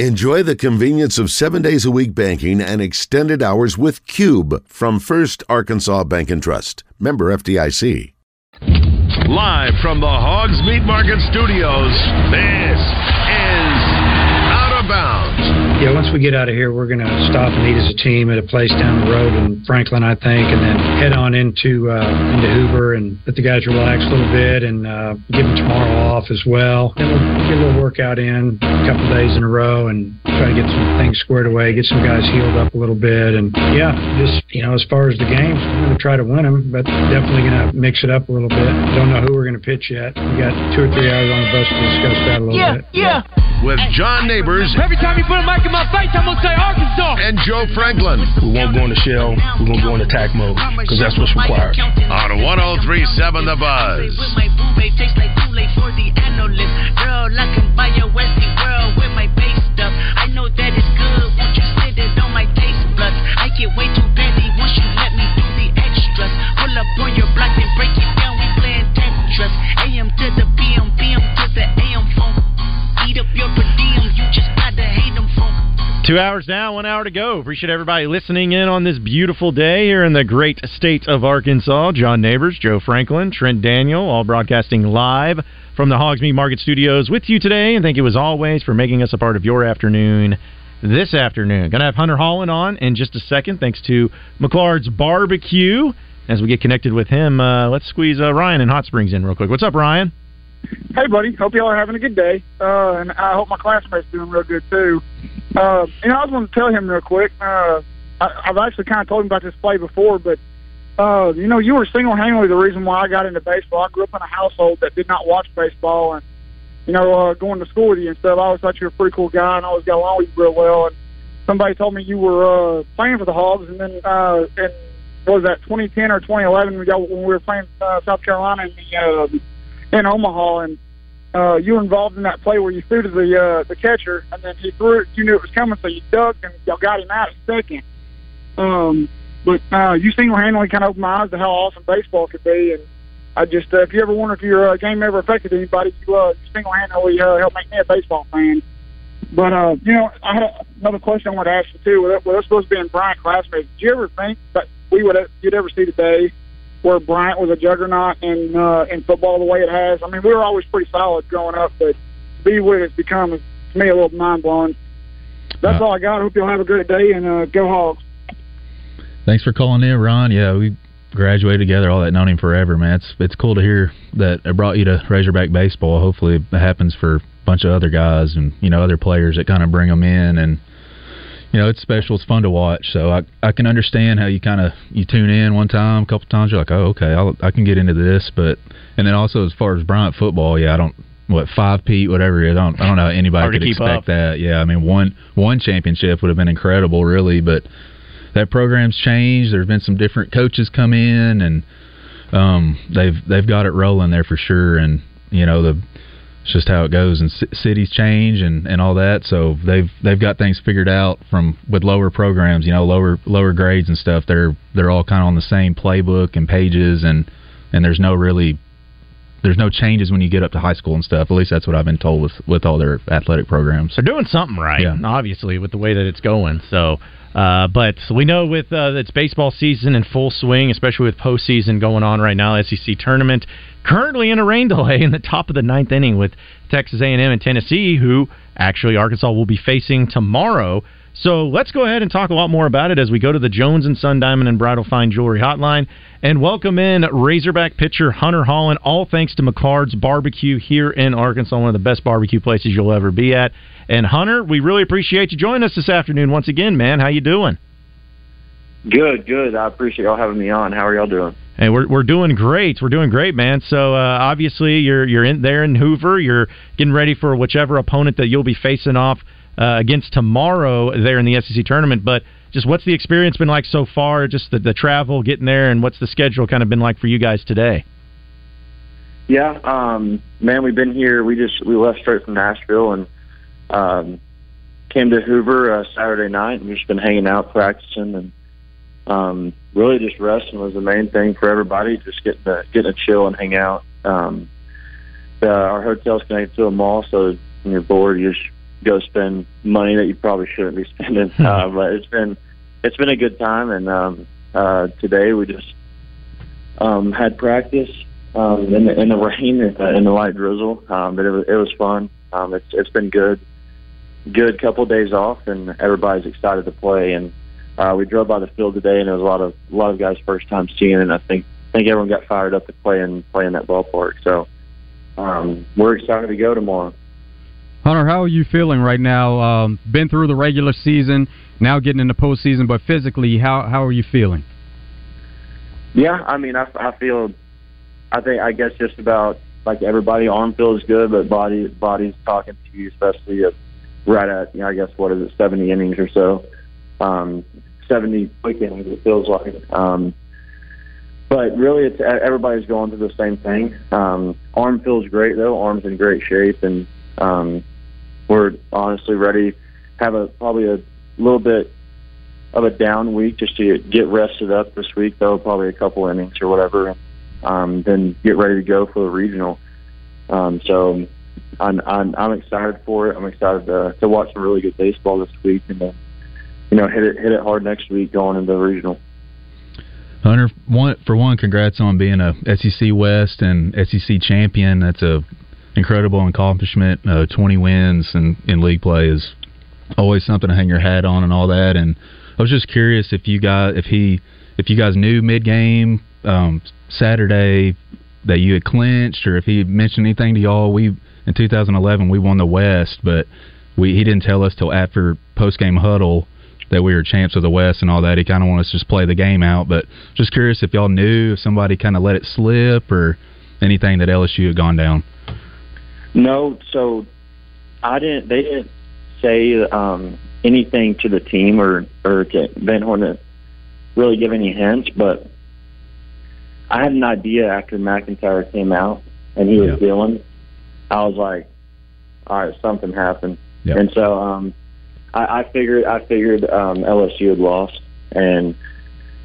Enjoy the convenience of seven days a week banking and extended hours with Cube from First Arkansas Bank and Trust. Member FDIC. Live from the Hogs Meat Market Studios, this Yeah, once we get out of here, we're going to stop and eat as a team at a place down the road in Franklin, I think, and then head on into uh, into Hoover and let the guys relax a little bit and uh, give them tomorrow off as well. Then we'll get a little workout in a couple days in a row and try to get some things squared away, get some guys healed up a little bit, and yeah, just you know, as far as the games, we're going to try to win them, but definitely going to mix it up a little bit. Don't know who we're going to pitch yet. We got two or three hours on the bus to discuss that a little yeah, bit. Yeah, yeah. With John Neighbors. Every time you put a mic in my face, I'm going to say Arkansas. And Joe Franklin. We won't go into shell. We're going to go into attack mode because that's what's required. On 1037 The Buzz. I know that it's good once you sit it on my taste buds. I get way too Two hours now, one hour to go. Appreciate everybody listening in on this beautiful day here in the great state of Arkansas. John Neighbors, Joe Franklin, Trent Daniel, all broadcasting live from the Hogs Meat Market Studios with you today. And thank you as always for making us a part of your afternoon this afternoon. To have Hunter Holland on in just a second, thanks to McClard's Barbecue. As we get connected with him, uh, let's squeeze uh, Ryan in Hot Springs in real quick. What's up, Ryan? Hey, buddy. Hope y'all are having a good day. Uh, and I hope my classmates doing real good, too. Uh, you know, I was going to tell him real quick. Uh, I, I've actually kind of told him about this play before, but, uh, you know, you were single handedly the reason why I got into baseball. I grew up in a household that did not watch baseball. And, you know, uh, going to school with you and stuff, I always thought you were a pretty cool guy and I always got along with you real well. And somebody told me you were uh, playing for the Hogs. And then, uh, in, what was that, 2010 or 2011, we got, when we were playing uh, South Carolina in the, uh, in Omaha, and uh, you were involved in that play where you threw to the uh, the catcher, and then he threw it. You knew it was coming, so you ducked and y'all got him out at second. Um, but uh, you single-handedly kind of opened my eyes to how awesome baseball could be, and I just, uh, if you ever wonder if your uh, game ever affected anybody, you uh, single-handedly uh, helped make me a baseball fan. But uh, you know, I had another question I wanted to ask you too. With, us supposed to be in Bryant classmates, did you ever think that we would you'd ever see today where Bryant was a juggernaut in uh, in football the way it has. I mean, we were always pretty solid growing up, but to be what it's become is to me a little mind blowing. That's all I got. I hope y'all have a great day and uh, go Hogs. Thanks for calling in, Ron. Yeah, we graduated together, all that, known him forever, man. It's it's cool to hear that it brought you to Razorback baseball. Hopefully, it happens for a bunch of other guys and you know other players that kind of bring them in and you know, it's special. It's fun to watch. So I I can understand how you kind of you tune in one time, a couple times, you're like, oh, okay, I'll, I can get into this. But and then also as far as Bryant football, yeah, I don't what five Pete whatever it is. I don't I don't know anybody could expect up. that. Yeah, I mean one one championship would have been incredible, really, but that program's changed. There's been some different coaches come in, and um, they've they've got it rolling there for sure. And you know the it's just how it goes and c- cities change and and all that so they've they've got things figured out from with lower programs you know lower lower grades and stuff they're they're all kind of on the same playbook and pages and and there's no really there's no changes when you get up to high school and stuff at least that's what I've been told with with all their athletic programs They're doing something right, Yeah. obviously, with the way that it's going. So, uh, but we know with uh, it's baseball season in full swing, especially with postseason going on right now. SEC tournament currently in a rain delay in the top of the ninth inning with Texas A&M and Tennessee, who actually Arkansas will be facing tomorrow. So let's go ahead and talk a lot more about it as we go to the Jones and Son Diamond and Bridal Fine Jewelry Hotline and welcome in Razorback pitcher Hunter Holland. All thanks to McClard's Barbecue here in Arkansas, one of the best barbecue places you'll ever be at. And Hunter, we really appreciate you joining us this afternoon once again, man. How you doing? Good, good. I appreciate y'all having me on. How are y'all doing? Hey, we're we're doing great. We're doing great, man. So uh, obviously you're you're in there in Hoover. You're getting ready for whichever opponent that you'll be facing off uh, against tomorrow there in the SEC tournament. But just what's the experience been like so far? Just the, the travel, getting there, and what's the schedule kind of been like for you guys today? Yeah, um, man, we've been here. We just we left straight from Nashville and um, came to Hoover uh, Saturday night, and we've just been hanging out, practicing, and um, really just resting was the main thing for everybody. Just getting to, getting to chill and hang out. Um, uh, our hotel's connected to a mall, so when you're bored, you just go spend money that you probably shouldn't be spending. uh, but it's been it's been a good time, and um, uh, today we just um, had practice um, in the in the rain and in the light drizzle, um, but it was it was fun. Um, it's it's been good, good couple days off, and everybody's excited to play. And uh, we drove by the field today, and it was a lot of a lot of guys' first time seeing it. And I think I think everyone got fired up to play in play in that ballpark. So um, we're excited to go tomorrow. Hunter, how are you feeling right now? Um, been through the regular season, now getting into postseason, but physically, how how are you feeling? Yeah, I mean, I, I feel, I think, I guess just about like everybody, arm feels good, but body body's talking to you, especially at, right at, you know, I guess what is it, 70 innings or so, um, 70 quick innings it feels like. Um, but really, it's everybody's going through the same thing. Um, arm feels great though. Arm's in great shape, and um, we're honestly ready. Have a probably a little bit of a down week just to get rested up this week, though probably a couple innings or whatever, um, then get ready to go for the regional. Um, so I'm, I'm I'm excited for it. I'm excited to to watch some really good baseball this week, and then you know hit it hit it hard next week going into the regional. Hunter, one for one, congrats on being a SEC West and SEC champion. That's a incredible accomplishment. Uh, Twenty wins and in league play is always something to hang your hat on and all that. And I was just curious if you guys if he if you guys knew mid game um, Saturday that you had clinched, or if he mentioned anything to y'all. We in 2011 we won the West, but we he didn't tell us till after post game huddle that we were champs of the West and all that. He kind of wanted us to just play the game out. But just curious if y'all knew if somebody kind of let it slip or anything that LSU had gone down. No, so I didn't. They didn't say um, anything to the team or or to Horn to really give any hints, but I had an idea after McEntire came out and he was yeah. dealing. I was like, all right, something happened, yep. and so um, I, I figured I figured um, LSU had lost, and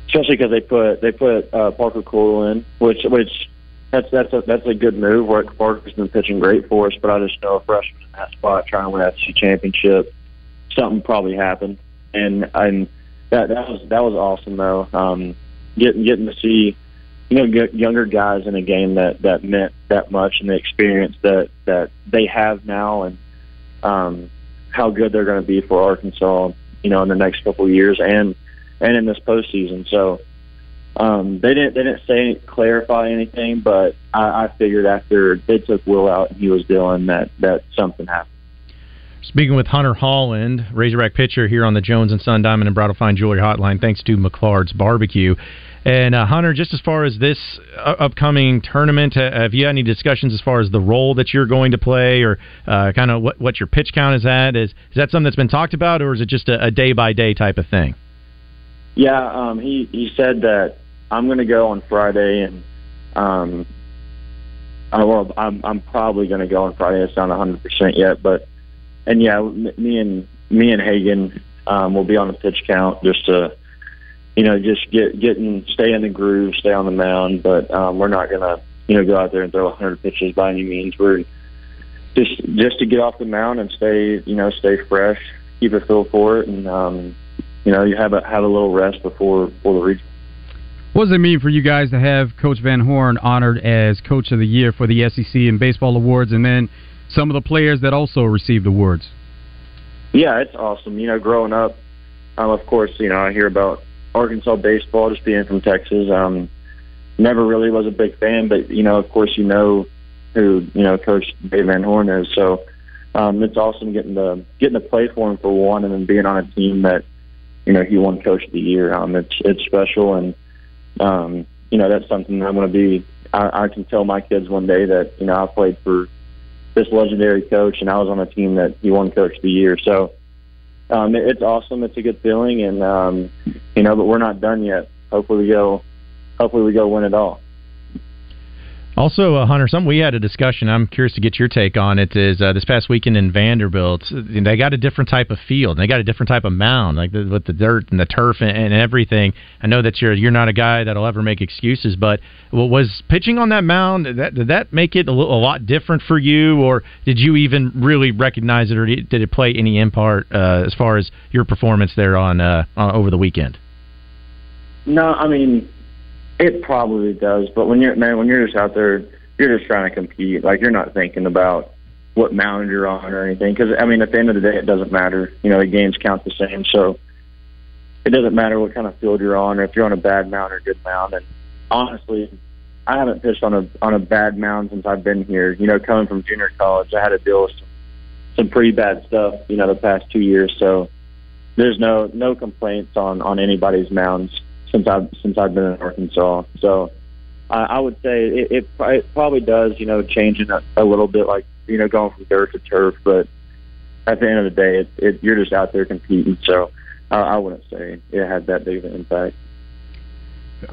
especially because they put they put uh, Parker Coil in, which which that's that's a that's a good move. Work Parker's been pitching great for us, but I just know a freshman in that spot trying to win that championship, something probably happened, and and that that was that was awesome though. Um, getting getting to see you know younger guys in a game that that meant that much and the experience that that they have now and um how good they're going to be for Arkansas, you know, in the next couple of years and and in this postseason. So um, they didn't they didn't say clarify anything, but I, I figured after they took Will out and he was dealing that that something happened. Speaking with Hunter Holland, Razorback pitcher here on the Jones and Son Diamond and Bridal Fine Jewelry Hotline, thanks to McClard's Barbecue. And uh, Hunter, just as far as this uh, upcoming tournament, uh, have you had any discussions as far as the role that you're going to play, or uh, kind of what what your pitch count is at? Is is that something that's been talked about, or is it just a day by day type of thing? Yeah, um, he he said that I'm going to go on Friday, and um, I, well, I'm I'm probably going to go on Friday. It's not 100 percent yet, but and yeah, me and me and Hagen um, will be on the pitch count just to you know, just get getting stay in the groove, stay on the mound. But um, we're not gonna, you know, go out there and throw 100 pitches by any means. We're just just to get off the mound and stay, you know, stay fresh, keep a feel for it, and um, you know, you have a have a little rest before before the region. What does it mean for you guys to have Coach Van Horn honored as Coach of the Year for the SEC and Baseball Awards, and then some of the players that also received awards? Yeah, it's awesome. You know, growing up, um, of course, you know, I hear about Arkansas baseball, just being from Texas. Um, never really was a big fan, but you know, of course, you know who you know Coach Dave Van Horn is. So um, it's awesome getting to getting to play for him for one, and then being on a team that you know he won Coach of the Year. Um, it's it's special, and um, you know that's something I'm going to be. I, I can tell my kids one day that you know I played for this legendary coach, and I was on a team that he won Coach of the Year. So um, it, it's awesome. It's a good feeling, and um, you know, but we're not done yet. Hopefully, we go. Hopefully, we go win it all. Also, uh, Hunter, something we had a discussion. I'm curious to get your take on it. Is uh, this past weekend in Vanderbilt, they got a different type of field. They got a different type of mound, like the, with the dirt and the turf and, and everything. I know that you're you're not a guy that'll ever make excuses, but was pitching on that mound that did that make it a, little, a lot different for you, or did you even really recognize it, or did it play any impart uh, as far as your performance there on, uh, on over the weekend? No, I mean it probably does, but when you're man, when you're just out there, you're just trying to compete. Like you're not thinking about what mound you're on or anything. Because I mean, at the end of the day, it doesn't matter. You know, the games count the same, so it doesn't matter what kind of field you're on, or if you're on a bad mound or a good mound. And honestly, I haven't pitched on a on a bad mound since I've been here. You know, coming from junior college, I had to deal with some, some pretty bad stuff. You know, the past two years, so there's no no complaints on on anybody's mounds since I've since I've been in Arkansas. So I, I would say it, it, it probably does, you know, changing a, a little bit, like you know, going from dirt to turf. But at the end of the day, it, it, you're just out there competing. So I, I wouldn't say it had that big of an impact.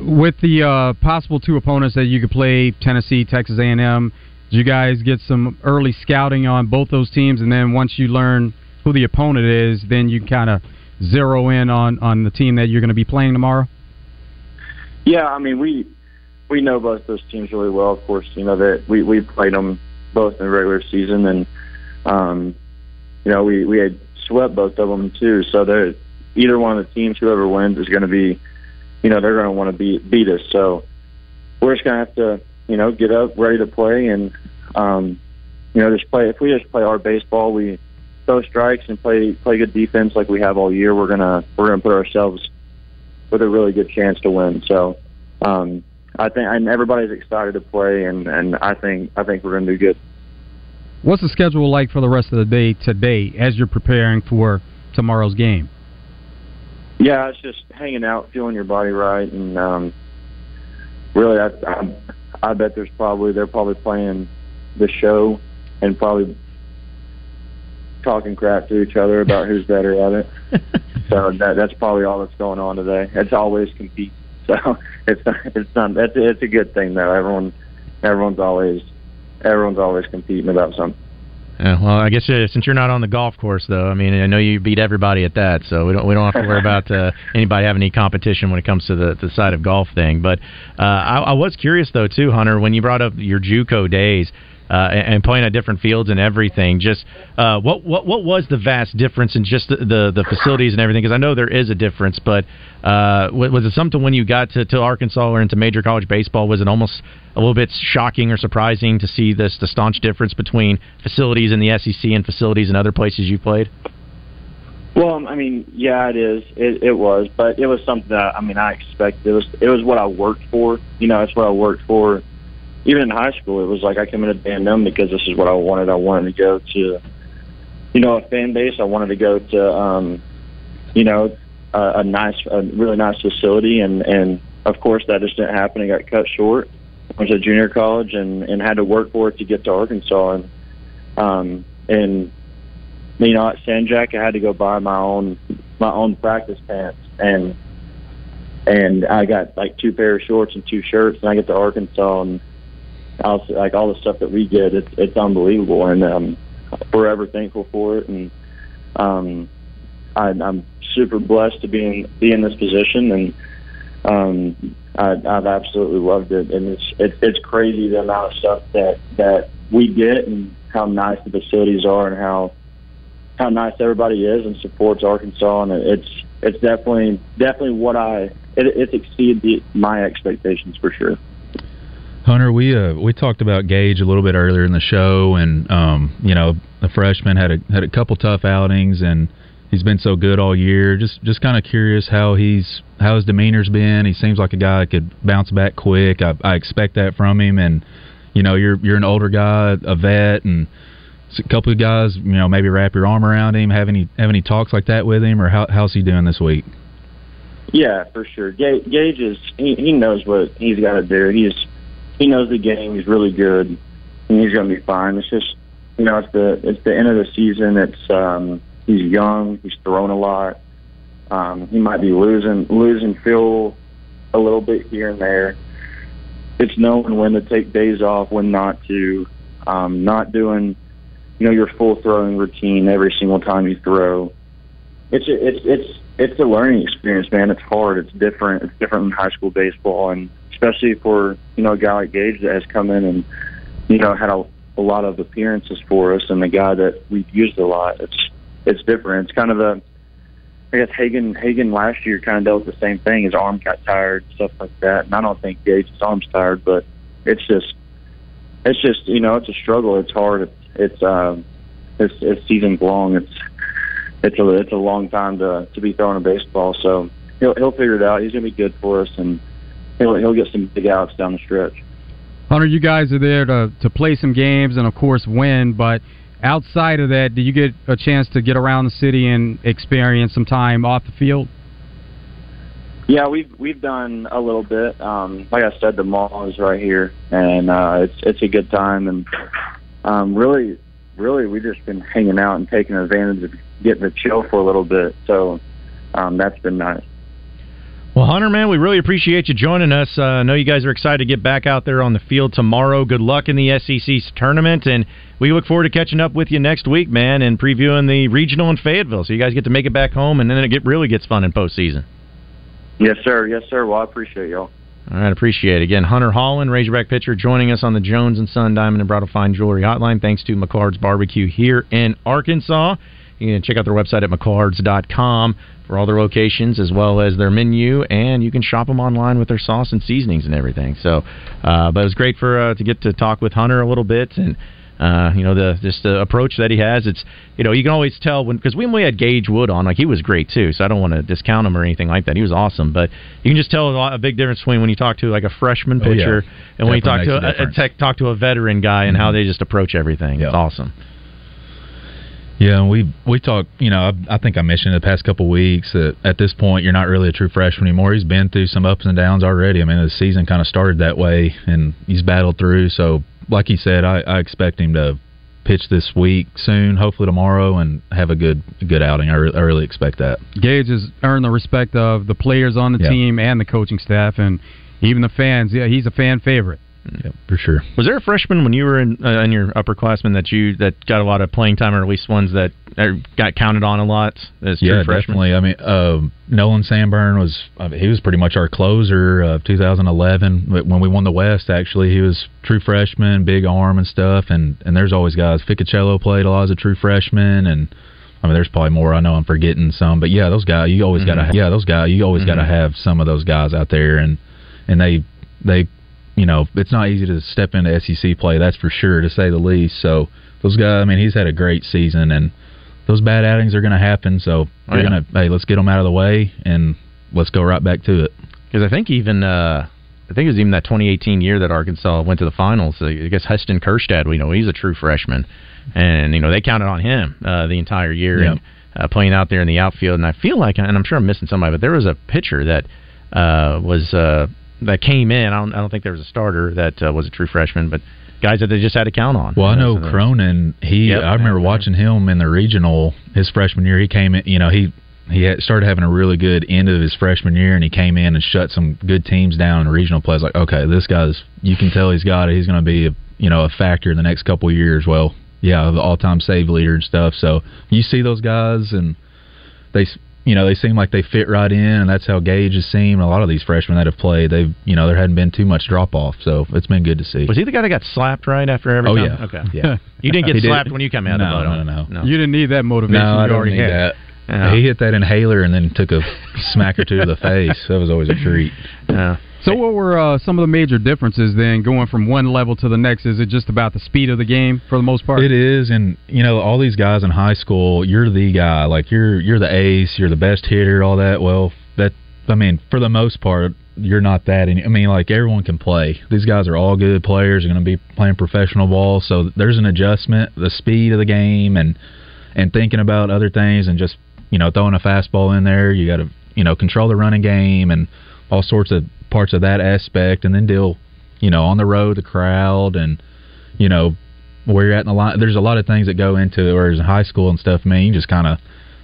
With the uh, possible two opponents that you could play, Tennessee, Texas A&M, did you guys get some early scouting on both those teams? And then once you learn who the opponent is, then you kind of zero in on on the team that you're going to be playing tomorrow. Yeah, I mean we we know both those teams really well. Of course, you know that we we played them both in the regular season, and um, you know we we had swept both of them too. So they're either one of the teams, whoever wins, is going to be, you know, they're going to want to beat beat us. So we're just going to have to, you know, get up, ready to play, and um, you know, just play. If we just play our baseball, we throw strikes and play play good defense like we have all year. We're gonna we're gonna put ourselves with a really good chance to win. So um, I think and everybody's excited to play, and and I think I think we're going to do good. What's the schedule like for the rest of the day today as you're preparing for tomorrow's game? Yeah, it's just hanging out, feeling your body right, and um, really, I, I I bet there's probably they're probably playing the show and probably talking crap to each other about who's better at it. so that that's probably all that's going on today. It's always compete. So it's it's not it's it's a good thing though. Everyone everyone's always everyone's always competing about something. Yeah, well, I guess uh, since you're not on the golf course, though, I mean, I know you beat everybody at that, so we don't we don't have to worry about uh, anybody having any competition when it comes to the the side of golf thing. But uh, I, I was curious though too, Hunter, when you brought up your JUCO days uh, and, playing at different fields and everything. Just uh, what what what was the vast difference in just the the, the facilities and everything? Because I know there is a difference, but uh, was it something when you got to, to Arkansas or into major college baseball? Was it almost a little bit shocking or surprising to see this the staunch difference between facilities in the SEC and facilities in other places you played? Well, I mean, yeah, it is. It, it was, but it was something that I mean I expected. It was it was what I worked for. You know, it's what I worked for even in high school, it was like I committed to A&M because this is what I wanted. I wanted to go to, you know, a fan base. I wanted to go to, um, you know, a, a nice, a really nice facility, and and of course that just didn't happen. It got cut short. I went to junior college and and had to work for it to get to Arkansas, and um, and you know at San Jac I had to go buy my own my own practice pants and and I got like two pair of shorts and two shirts, and I get to Arkansas and like all the stuff that we get, it's it's unbelievable, and um, forever thankful for it. And um, I, I'm super blessed to be in be in this position, and um, I, I've absolutely loved it. And it's it's it's crazy the amount of stuff that that we get, and how nice the facilities are, and how how nice everybody is and supports Arkansas, and it's it's definitely definitely what I it, it's exceeded the, my expectations for sure. Hunter, we uh, we talked about Gage a little bit earlier in the show, and um, you know the freshman had a had a couple tough outings, and he's been so good all year. Just just kind of curious how he's how his demeanor's been. He seems like a guy that could bounce back quick. I, I expect that from him, and you know you're you're an older guy, a vet, and a couple of guys, you know, maybe wrap your arm around him. Have any have any talks like that with him, or how, how's he doing this week? Yeah, for sure. Gage, is he, he knows what he's got to do. He's he knows the game. He's really good, and he's going to be fine. It's just you know it's the it's the end of the season. It's um, he's young. He's thrown a lot. Um, he might be losing losing feel a little bit here and there. it's knowing when to take days off, when not to, um, not doing, you know, your full throwing routine every single time you throw. It's a, it's it's it's a learning experience, man. It's hard. It's different. It's different than high school baseball, and especially for you know a guy like Gage that has come in and you know had a, a lot of appearances for us, and the guy that we've used a lot. It's it's different. It's kind of a I guess Hagen Hagen last year kind of dealt with the same thing. His arm got tired, stuff like that. And I don't think Gage's arm's tired, but it's just it's just you know it's a struggle. It's hard. It's it's um it's it's seasons long. It's it's a it's a long time to to be throwing a baseball. So he'll he'll figure it out. He's gonna be good for us, and he'll he'll get some big outs down the stretch. Hunter, you guys are there to to play some games and of course win, but outside of that, do you get a chance to get around the city and experience some time off the field? Yeah, we've we've done a little bit. Um, like I said, the mall is right here, and uh, it's it's a good time. And um, really, really, we've just been hanging out and taking advantage of getting to chill for a little bit. So um, that's been nice. Well, Hunter, man, we really appreciate you joining us. Uh, I know you guys are excited to get back out there on the field tomorrow. Good luck in the SEC tournament, and we look forward to catching up with you next week, man, and previewing the regional in Fayetteville. So you guys get to make it back home, and then it get, really gets fun in postseason. Yes, sir. Yes, sir. Well, I appreciate y'all. All right, appreciate it. Again, Hunter Holland, Razorback pitcher, joining us on the Jones and Son Diamond and Bridal Fine Jewelry Hotline. Thanks to McClard's Barbecue here in Arkansas. You can check out their website at McClards.com for all their locations as well as their menu, and you can shop them online with their sauce and seasonings and everything. So, uh, but it was great for uh, to get to talk with Hunter a little bit and. Uh, you know the just the approach that he has. It's you know you can always tell when because when we had Gage Wood on, like he was great too. So I don't want to discount him or anything like that. He was awesome, but you can just tell a, lot, a big difference between when you talk to like a freshman Oh, yeah. pitcher and when you talk to a a, a tech, talk to a veteran guy and how they just approach everything. It's awesome. Yeah, and we we talked. You know, I, I think I mentioned in the past couple weeks that at this point you're not really a true freshman anymore. He's been through some ups and downs already. I mean, the season kind of started that way, and he's battled through. So, like he said, I, I expect him to pitch this week soon, hopefully tomorrow, and have a good good outing. I, re- I really expect that. Gage has earned the respect of the players on the Yeah. team and the coaching staff, and even the fans. Yeah, he's a fan favorite. Yeah, for sure. Was there a freshman when you were in, uh, in your upperclassmen that you that got a lot of playing time, or at least ones that got counted on a lot as true yeah, freshmen? definitely. I mean, uh, Nolan Sanburn was I mean, he was pretty much our closer of 2011 But when we won the West. Actually, he was true freshman, big arm and stuff. And and there's always guys. Ficociello played a lot as a true freshman, and I mean, there's probably more. I know I'm forgetting some, but yeah, those guys you always gotta Mhm. yeah those guys you always gotta Mhm. have some of those guys out there, and and they they you know it's not easy to step into SEC play. That's for sure, to say the least. So those guys. I mean, he's had a great season and those bad outings are going to happen. So Oh, we're yeah. going to hey, let's get them out of the way and let's go right back to it. Because I think even uh, I think it was even that 2018 year that Arkansas went to the finals. I guess Heston Kjerstad, we know he's a true freshman, and you know they counted on him uh, the entire year Yeah. and uh, playing out there in the outfield. And I feel like, and I'm sure I'm missing somebody, but there was a pitcher that uh, was uh, that came in. I don't, I don't think there was a starter that uh, was a true freshman, but guys that they just had to count on. Well, I know So Cronin. He Yep. I remember watching him in the regional his freshman year. He came in. You know he. He had started having a really good end of his freshman year, and he came in and shut some good teams down in regional play. It's like, okay, this guy's. You can tell he's got it. He's going to be, a, you know, a factor in the next couple of years. Well, yeah, the all-time save leader and stuff. So you see those guys, and they, you know, they seem like they fit right in, and that's how Gage has seemed. A lot of these freshmen that have played, they've, you know, there hadn't been too much drop off. So it's been good to see. Was he the guy that got slapped right after every Oh, time? yeah. Okay. Yeah. You didn't get He did- slapped when you came out no, of the boat. no, no, no. You didn't need that motivation. No, I you don't already need had. that. Yeah. He hit that inhaler and then took a smack or two to the face. That was always a treat. Yeah. So, what were uh, some of the major differences then going from one level to the next? Is it just about the speed of the game for the most part? It is, and you know, all these guys in high school, you're the guy. Like you're you're the ace, you're the best hitter, all that. Well, that I mean, for the most part, you're not that. And I mean, like everyone can play. These guys are all good players. Are going to be playing professional ball, so there's an adjustment, the speed of the game, and and thinking about other things, and just you know throwing a fastball in there. You got to you know control the running game and all sorts of parts of that aspect, and then deal you know on the road, the crowd, and you know where you're at in the line. There's a lot of things that go into. Whereas in high school and stuff, man, you just kind of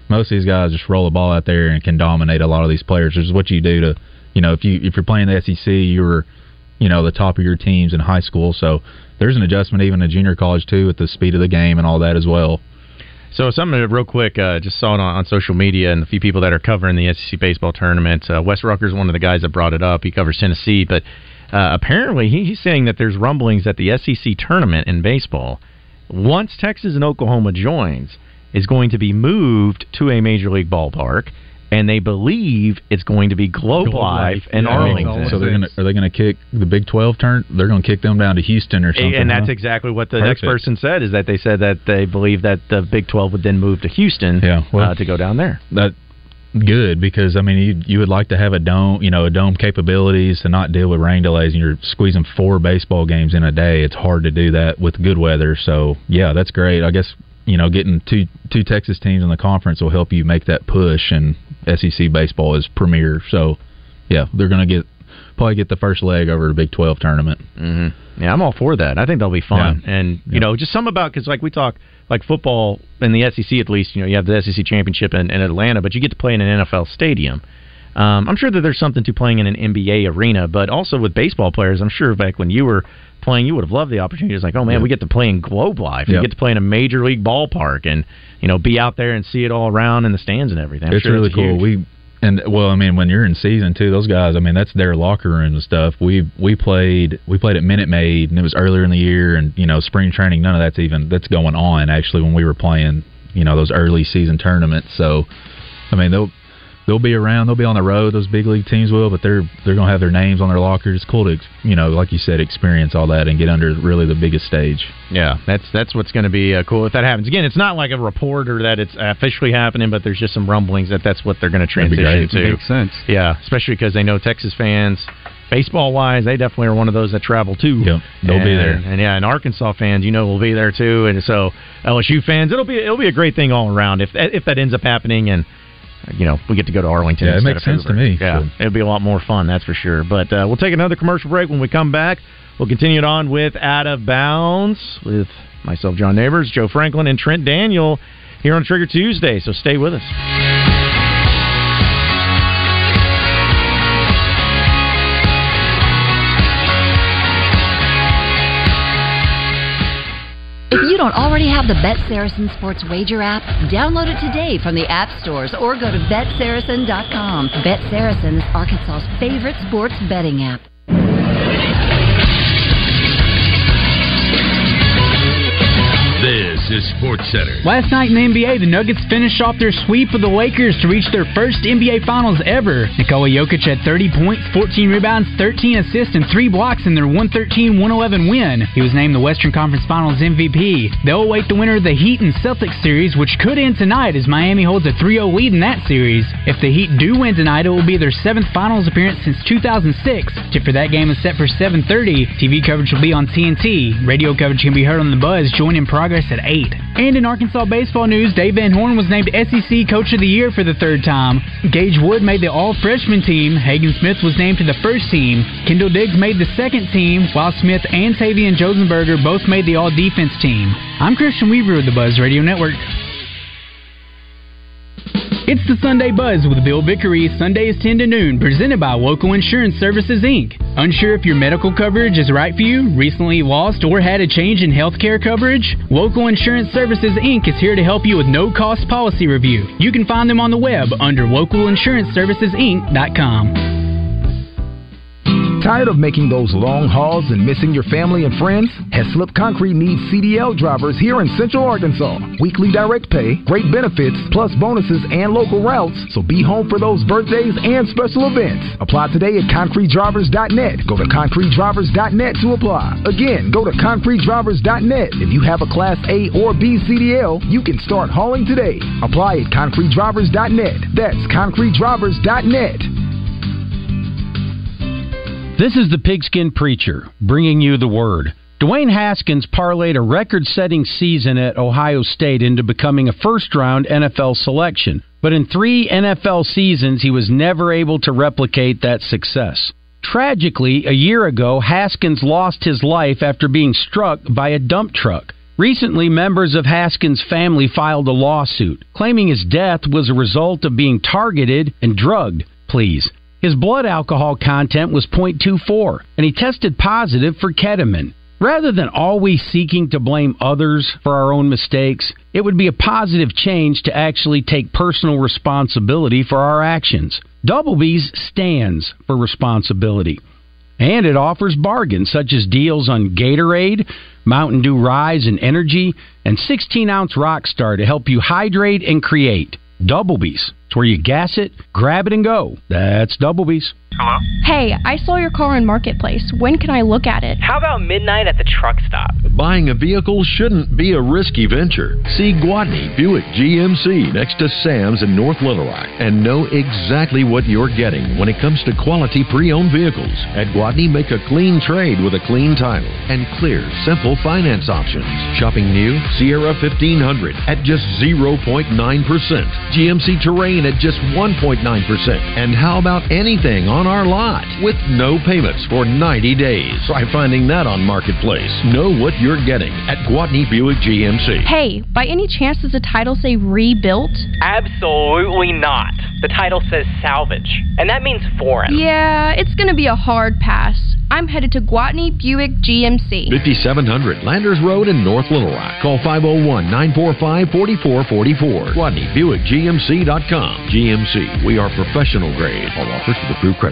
most of these guys just roll the ball out there and can dominate a lot of these players. Which is what you do to, you know, if you if you're playing the SEC, you were, you know the top of your teams in high school. So there's an adjustment even in junior college too with the speed of the game and all that as well. So something real quick, uh, just saw it on, on, social media and a few people that are covering the SEC baseball tournament. Uh, Wes Rucker's one of the guys that brought it up. He covers Tennessee, but uh, apparently he, he's saying that there's rumblings that the SEC tournament in baseball, once Texas and Oklahoma joins, is going to be moved to a major league ballpark and they believe it's going to be Globe, Globe Life in yeah, Arlington. So they're gonna, are they going to kick the Big Twelve turn? They're going to kick them down to Houston or something. And that's huh? exactly what the Perfect. next person said. Is that they said that they believe that the Big Twelve would then move to Houston. Yeah, well, uh, to go down there. That good because I mean you you would like to have a dome you know a dome capabilities to not deal with rain delays and you're squeezing four baseball games in a day. It's hard to do that with good weather. So yeah, that's great. I guess you know, getting two two Texas teams in the conference will help you make that push. And SEC baseball is premier, so yeah, they're going to get probably get the first leg over the Big Twelve tournament. Mm-hmm. Yeah, I'm all for that. I think that'll be fun, yeah. and you yeah. know, just some about because like we talk like football in the SEC at least. You know, you have the SEC championship in, in Atlanta, but you get to play in an NFL stadium. Um, I'm sure that there's something to playing in an NBA arena, but also with baseball players, I'm sure back when you were playing, you would have loved the opportunity. It's like, oh man, yeah. we get to play in Globe Life. Yep. We get to play in a major league ballpark, and you know, be out there and see it all around in the stands and everything. I'm it's sure really it's cool. We and well, I mean, when you're in season too, those guys, I mean, that's their locker room and stuff. We we played we played at Minute Maid, and it was earlier in the year, and you know, spring training, none of that's even that's going on actually when we were playing, you know, those early season tournaments. So, I mean, they'll they'll be around. They'll be on the road. Those big league teams will, but they're they're gonna have their names on their lockers. It's cool to you know, like you said, experience all that and get under really the biggest stage. Yeah, that's that's what's going to be uh, cool if that happens. Again, it's not like a report or that it's officially happening, but there's just some rumblings that that's what they're going to transition to. Makes sense. Yeah, especially because they know Texas fans. Baseball wise, they definitely are one of those that travel too. Yep, they'll and, be there. And yeah, and Arkansas fans, you know, will be there too. And so LSU fans, it'll be it'll be a great thing all around if if that ends up happening. And you know, we get to go to Arlington. Yeah, it makes sense to me. Yeah, so. it'll be a lot more fun, that's for sure. But uh, we'll take another commercial break. When we come back, we'll continue it on with Out of Bounds with myself, John Neighbors, Joe Franklin, and Trent Daniel here on Trigger Tuesday. So stay with us. Don't already have the Bet Saracen Sports Wager app, download it today from the app stores or go to betsaracen.com. Bet Saracen is Arkansas's favorite sports betting app. Sports Center. Last night in the NBA, the Nuggets finished off their sweep of the Lakers to reach their first NBA Finals ever. Nikola Jokic had 30 points, 14 rebounds, 13 assists, and 3 blocks in their 113-111 win. He was named the Western Conference Finals MVP. They'll await the winner of the Heat and Celtics series, which could end tonight as Miami holds a 3-0 lead in that series. If the Heat do win tonight, it will be their seventh Finals appearance since 2006. Tip for that game is set for 7:30. TV coverage will be on TNT. Radio coverage can be heard on the Buzz. Join in progress at 8. And in Arkansas baseball news, Dave Van Horn was named SEC Coach of the Year for the third time. Gage Wood made the all freshman team. Hagen Smith was named to the first team. Kendall Diggs made the second team, while Smith and Tavian Josenberger both made the all defense team. I'm Christian Weaver of the Buzz Radio Network. It's the Sunday Buzz with Bill Vickery, Sundays 10 to noon, presented by Local Insurance Services, Inc. Unsure if your medical coverage is right for you, recently lost, or had a change in healthcare coverage? Local Insurance Services, Inc. is here to help you with no cost policy review. You can find them on the web under localinsuranceservicesinc.com. Tired of making those long hauls and missing your family and friends? Heslop Concrete needs CDL drivers here in Central Arkansas. Weekly direct pay, great benefits, plus bonuses and local routes. So be home for those birthdays and special events. Apply today at concretedrivers.net. Go to concretedrivers.net to apply. Again, go to concretedrivers.net. If you have a Class A or B CDL, you can start hauling today. Apply at concretedrivers.net. That's concretedrivers.net. This is the Pigskin Preacher, bringing you the word. Dwayne Haskins parlayed a record setting season at Ohio State into becoming a first round NFL selection. But in three NFL seasons, he was never able to replicate that success. Tragically, a year ago, Haskins lost his life after being struck by a dump truck. Recently, members of Haskins' family filed a lawsuit, claiming his death was a result of being targeted and drugged. Please His blood alcohol content was 0.24, and he tested positive for ketamine. Rather than always seeking to blame others for our own mistakes, it would be a positive change to actually take personal responsibility for our actions. Double B's stands for responsibility. And it offers bargains such as deals on Gatorade, Mountain Dew Rise and Energy, and 16 ounce Rockstar to help you hydrate and create. Double B's. It's where you gas it, grab it, and go. That's Double B's. Hello? Hey, I saw your car in Marketplace. When can I look at it? How about midnight at the truck stop? Buying a vehicle shouldn't be a risky venture. See Gwatney Buick GMC next to Sam's in North Little Rock and know exactly what you're getting when it comes to quality pre-owned vehicles. At Gwatney, make a clean trade with a clean title and clear, simple finance options. Shopping new Sierra 1500 at just 0.9%, GMC Terrain at just 1.9%, and how about anything on our lot with no payments for 90 days? Try finding that on Marketplace. Know what you're getting at Gwatney Buick GMC. Hey, by any chance does the title say rebuilt? Absolutely not. The title says salvage, and that means foreign. Yeah, it's gonna be a hard pass. I'm headed to Gwatney Buick GMC. 5700 Landers Road in North Little Rock. Call 501 945 4444. Gwatney Buick GMC.com. GMC, we are professional grade. All offers with approved credit.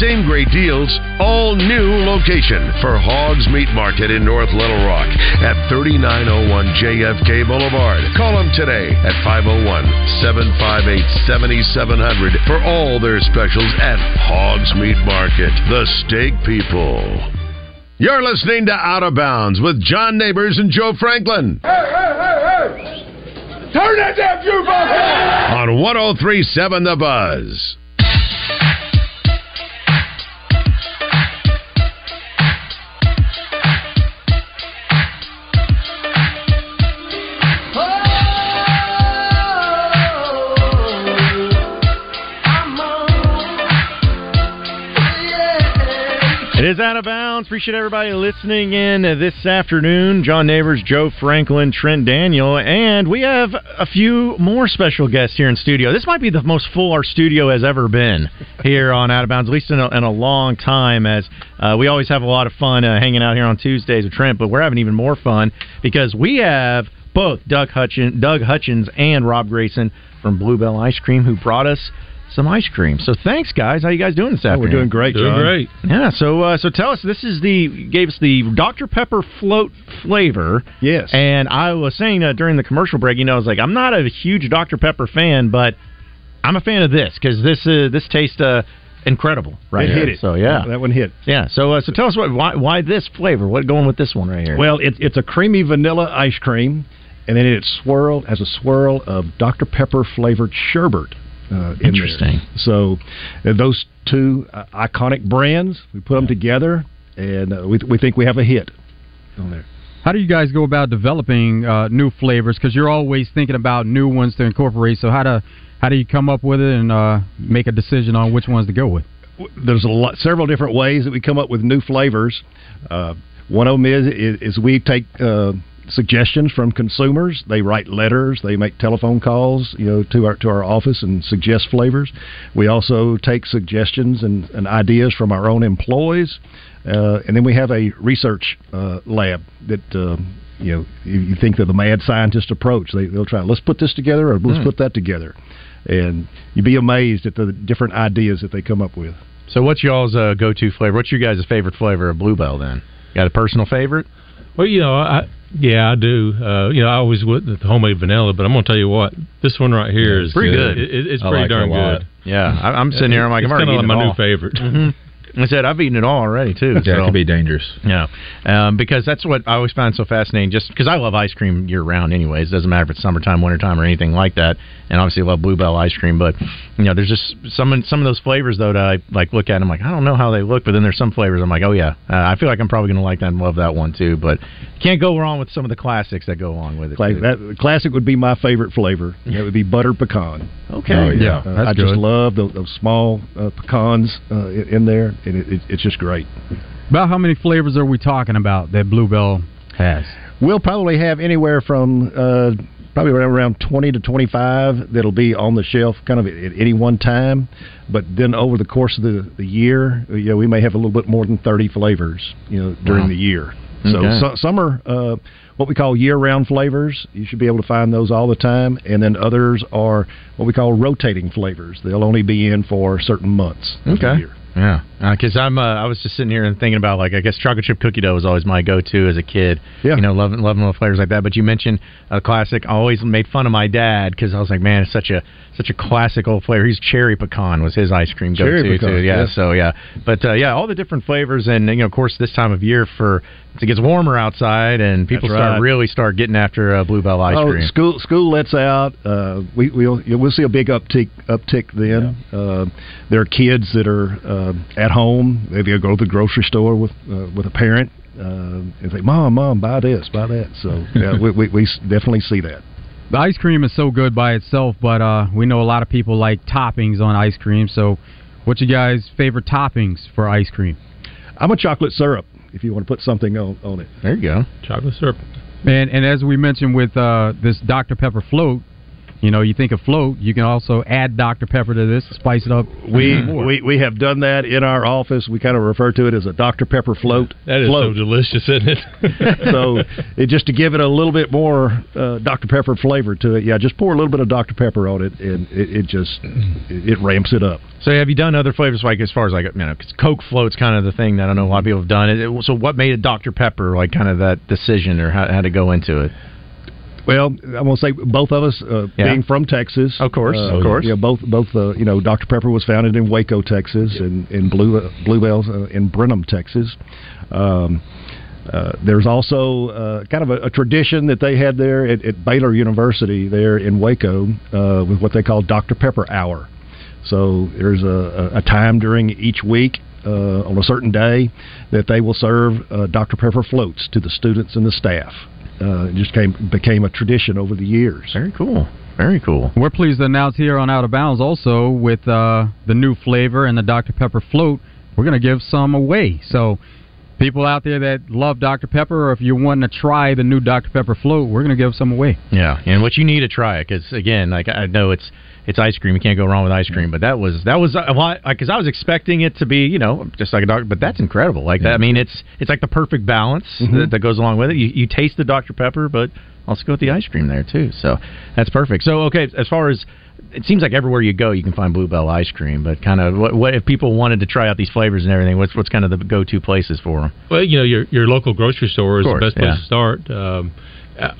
Same great deals, all new location for Hogs Meat Market in North Little Rock at 3901 JFK Boulevard. Call them today at 501 758 7700 for all their specials at Hogs Meat Market, the steak people. You're listening to Out of Bounds with John Neighbors and Joe Franklin Hey, hey, hey, hey! Turn that damn jukebox on! on 1037 The Buzz. It is out of bounds. Appreciate everybody listening in this afternoon. John Neighbors, Joe Franklin, Trent Daniel, and we have a few more special guests here in studio. This might be the most full our studio has ever been here on Out of Bounds, at least in a, in a long time. As uh, we always have a lot of fun uh, hanging out here on Tuesdays with Trent, but we're having even more fun because we have both Doug Doug Hutchins and Rob Grayson from Bluebell Ice Cream who brought us some ice cream. So thanks, guys. How you guys doing this Oh, afternoon? we're doing great, Doing John. great. Yeah. So uh, so tell us. This is the gave us the Dr Pepper float flavor. Yes. And I was saying uh, during the commercial break, you know, I was like, I'm not a huge Dr Pepper fan, but I'm a fan of this because this uh, this tastes uh, incredible right It here. hit it. So yeah, that one hit. Yeah. So uh, so tell us what why why this flavor? What going with this one right here? Well, it's it's a creamy vanilla ice cream, and then it's swirled as a swirl of Dr Pepper flavored sherbet. Uh, Interesting. There. So uh, those two uh, iconic brands, we put them together, and uh, we we think we have a hit on there. How do you guys go about developing uh, new flavors? Because you're always thinking about new ones to incorporate. So how do how do you come up with it and uh, make a decision on which ones to go with? there's a lot, several different ways that we come up with new flavors. Uh, one of them is, is, is we take uh, suggestions from consumers. They write letters, they make telephone calls, you know, to our to our office and suggest flavors. We also take suggestions and, and ideas from our own employees, uh, and then we have a research uh, lab that. Uh, you know, you you think of the mad scientist approach. They, they'll try. Let's put this together, or let's Hmm. put that together, and you'd be amazed at the different ideas that they come up with. So what's y'all's uh, go to flavor? What's your guys' favorite flavor of Bluebell? Then got a personal favorite? Well, you know, I yeah, I do. Uh, you know, I always would the homemade vanilla, but I'm gonna tell you what, this one right here is Pretty good. It, it- it's I pretty like darn good. Yeah, I- I'm sitting here, I'm like, it's I'm already kinda eating my it new all. favorite. Mhm. I said I've eaten it all already too. Yeah, it so- can be dangerous. Yeah, um, because that's what I always found so fascinating. Just because I love ice cream year round, anyways. Doesn't matter if it's summertime, wintertime, or anything like that. And obviously, I love Bluebell ice cream. But you know, there's just some some of those flavors though that I like look at. I'm like, I don't know how they look, but then there's some flavors I'm like, oh yeah, uh, I feel like I'm probably going to like that and love that one too. But can't go wrong with some of the classics that go along with it. Cla- that, classic would be my favorite flavor. That would be butter pecan. Okay. Uh, Yeah, uh, that's I just love those, those small uh, pecans uh, in in there, and it, it, it's just great. About how many flavors are we talking about that Bluebell has? We'll probably have anywhere from uh, probably around 20 to 25 that'll be on the shelf kind of at, at any one time. But then over the course of the, the year, uh, you know, we may have a little bit more than 30 flavors, you know, during Wow. the year. So, Okay. so some are uh, what we call year-round flavors. You should be able to find those all the time, and then others are what we call rotating flavors. They'll only be in for certain months. of the Okay. Yeah, because I'm. Uh, I was just sitting here and thinking about like I guess chocolate chip cookie dough was always my go-to as a kid. Yeah. You know, loving loving little flavors like that. But you mentioned a classic. I always made fun of my dad because I was like, man, it's such a such a classic old flavor. He's cherry pecan was his ice cream go-to pecan, too. Yeah, yeah. So yeah, but uh, yeah, all the different flavors and you know, of course, this time of year for it gets warmer outside and people That's start right. really start getting after uh, bluebell ice oh, cream. school school lets out. Uh, we we'll we'll see a big uptick uptick then. Uh, there are kids that are uh, at home. Maybe they'll go to the grocery store with uh, with a parent uh, and say, "Mom, mom, buy this, buy that." So yeah, we, we we definitely see that. The ice cream is so good by itself, but uh, we know a lot of people like toppings on ice cream. So, what's your guys' favorite toppings for ice cream? I'm a chocolate syrup. If you want to put something on on it, there you go. Chocolate syrup. And and as we mentioned with uh, this Dr Pepper float, you know, you think of float, you can also add Dr Pepper to this, spice it up. We, we we have done that in our office. We kind of refer to it as a Dr Pepper float. That is float. so delicious, isn't it? so it, just to give it a little bit more uh, Dr Pepper flavor to it, yeah, just pour a little bit of Dr Pepper on it, and it, it just it, it ramps it up. So have you done other flavors like as far as like you know, cause Coke float's kind of the thing that I don't know a lot of people have done. It- it- So what made it Dr Pepper like kind of that decision or how, how to go into it? Well, I'm gonna say both of us, uh, Yeah. being from Texas, Of course, uh, of course. Yeah, both both. Uh, you know, Dr Pepper was founded in Waco, Texas, and in Blue Bluebells uh, in Brenham, Texas. Um, uh, there's also uh, kind of a, a tradition that they had there at, at Baylor University there in Waco uh, with what they call Dr Pepper Hour. So there's a, a a time during each week uh, on a certain day that they will serve uh, Dr Pepper floats to the students and the staff. Uh, it just came became a tradition over the years. Very cool. Very cool. We're pleased to announce here on Out of Bounds also with uh, the new flavor and the Dr. Pepper float, we're going to give some away. So, people out there that love Dr. Pepper, or if you're wanting to try the new Dr. Pepper float, we're going to give some away. Yeah, and what you need to try it because again, like I know it's it's ice cream. You can't go wrong with ice cream. But that was that was a lot because I was expecting it to be you know just like a doctor. But that's incredible. Like that. I mean, it's it's like the perfect balance Mhm. that, that goes along with it. You, you taste the Dr Pepper, but also go with the ice cream there too. So that's perfect. So okay, as far as it seems like everywhere you go, you can find Bluebell ice cream. But kind of what, what if people wanted to try out these flavors and everything? What's what's kind of the go to places for them? Well, you know, your your local grocery store is course, the best place yeah. to start. Um, uh,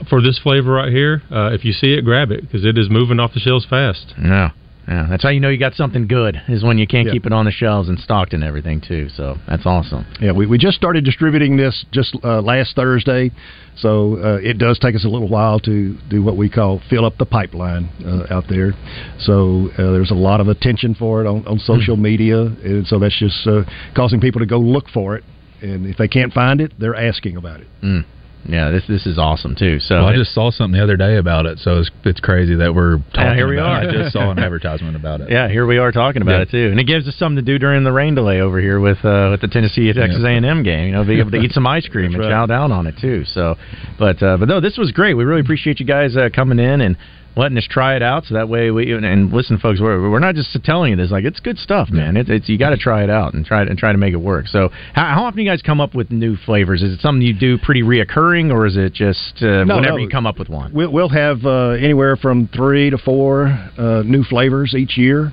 for this flavor right here, uh, if you see it, grab it because it is moving off the shelves fast. Yeah. Yeah, that's how you know you got something good is when you can't Yeah. keep it on the shelves and stocked and everything too. So that's awesome. Yeah, we, we just started distributing this just uh, last Thursday, so uh, it does take us a little while to do what we call fill up the pipeline uh, out there. So uh, there's a lot of attention for it on, on social media, and so that's just uh, causing people to go look for it. And if they can't find it, they're asking about it. Mm. Yeah, this this is awesome too. So Well, I just saw something the other day about it, so it's, it's crazy that we're talking Yeah, here we are. it. I just saw an advertisement about it. Yeah, here we are talking about Yeah. it too, and it gives us something to do during the rain delay over here with uh, with the Tennessee Texas A and M game. You know, be able to eat some ice cream and right. chow down on it too. So, but uh, but no, this was great. We really appreciate you guys uh, coming in and letting us try it out. So that way we and, listen, folks, we're, we're not just telling you this. Like it's good stuff, man. It, it's you got to try it out and try it and try to make it work. So, how, how often do you guys come up with new flavors? Is it something you do pretty reoccurring, or is it just uh, No, whenever no. you come up with one? We'll, we'll have uh, anywhere from three to four uh, new flavors each year.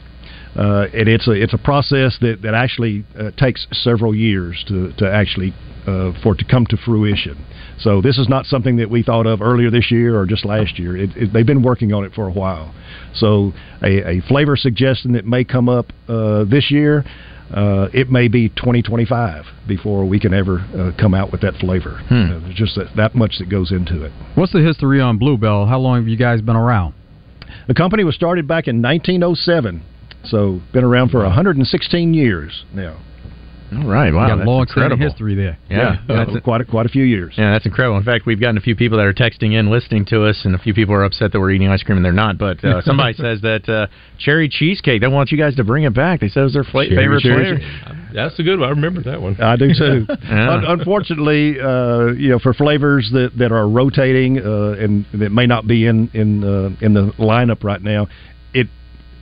Uh, and it's a it's a process that that actually uh, takes several years to to actually uh, for it to come to fruition. So this is not something that we thought of earlier this year or just last year. It, it, they've been working on it for a while. So a, a flavor suggestion that may come up uh, this year. uh, it may be 2025 before we can ever uh, come out with that flavor. Hmm. Uh, there's just that, that much that goes into it. What's the history on Bluebell? How long have you guys been around? The company was started back in 1907, so been around for 116 years now. All right, wow, You got that's long standing incredible. history there. Yeah, uh, that's quite a, quite a few years. Yeah, that's incredible. In fact, we've gotten a few people that are texting in, listening to us, and a few people are upset that we're eating ice cream and they're not. But uh, somebody says that uh, cherry cheesecake. They want you guys to bring it back. They said it was their fla- Cherry favorite cherry. flavor. That's a good one. I remember that one. I do too. Yeah. Un- unfortunately, uh, you know, for flavors that, that are rotating uh, and that may not be in in uh, in the lineup right now, it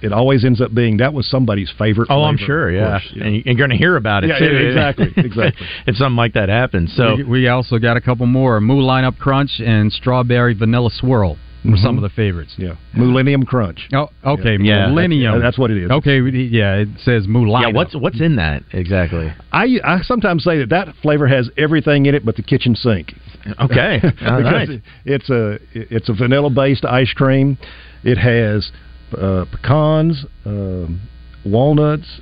it always ends up being that was somebody's favorite. Oh, I'm sure. Yeah, course, and you- you're going to hear about it Yeah, too. exactly, exactly. if something like that happens. So we, we also got a couple more: Moo-llennium Crunch and Strawberry Vanilla Swirl were mm-hmm. some of the favorites. Yeah, Millennium Crunch. Oh, okay, Yeah. Millennium. That's- that's what it is. Okay, yeah, it says Moo yeah, what's what's in that exactly? I I sometimes say that that flavor has everything in it but the kitchen sink. Okay, all because right. it- it's a it's a vanilla based ice cream. It has uh, pecans, um, walnuts,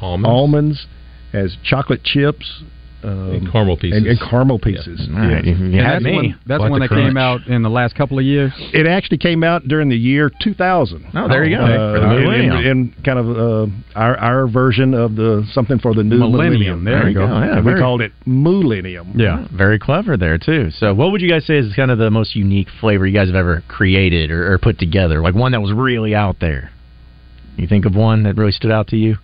Almonds. almonds, has chocolate chips. Um, And caramel pieces. and, and caramel pieces. All right, you- you And had that's me. When, that's Like when the that came out in the last couple of years. It actually came out during the year 2000. Oh, there you go. Uh, For the in- millennium. in, in kind of uh, our our version of the something for the new Millennium. millennium. There you go. Yeah, and we called it Millennium. Yeah. Very clever there too. So, what would you guys say is kind of the most unique flavor you guys have ever created or, or put together? Like one that was really out there. You think of one that really stood out to you?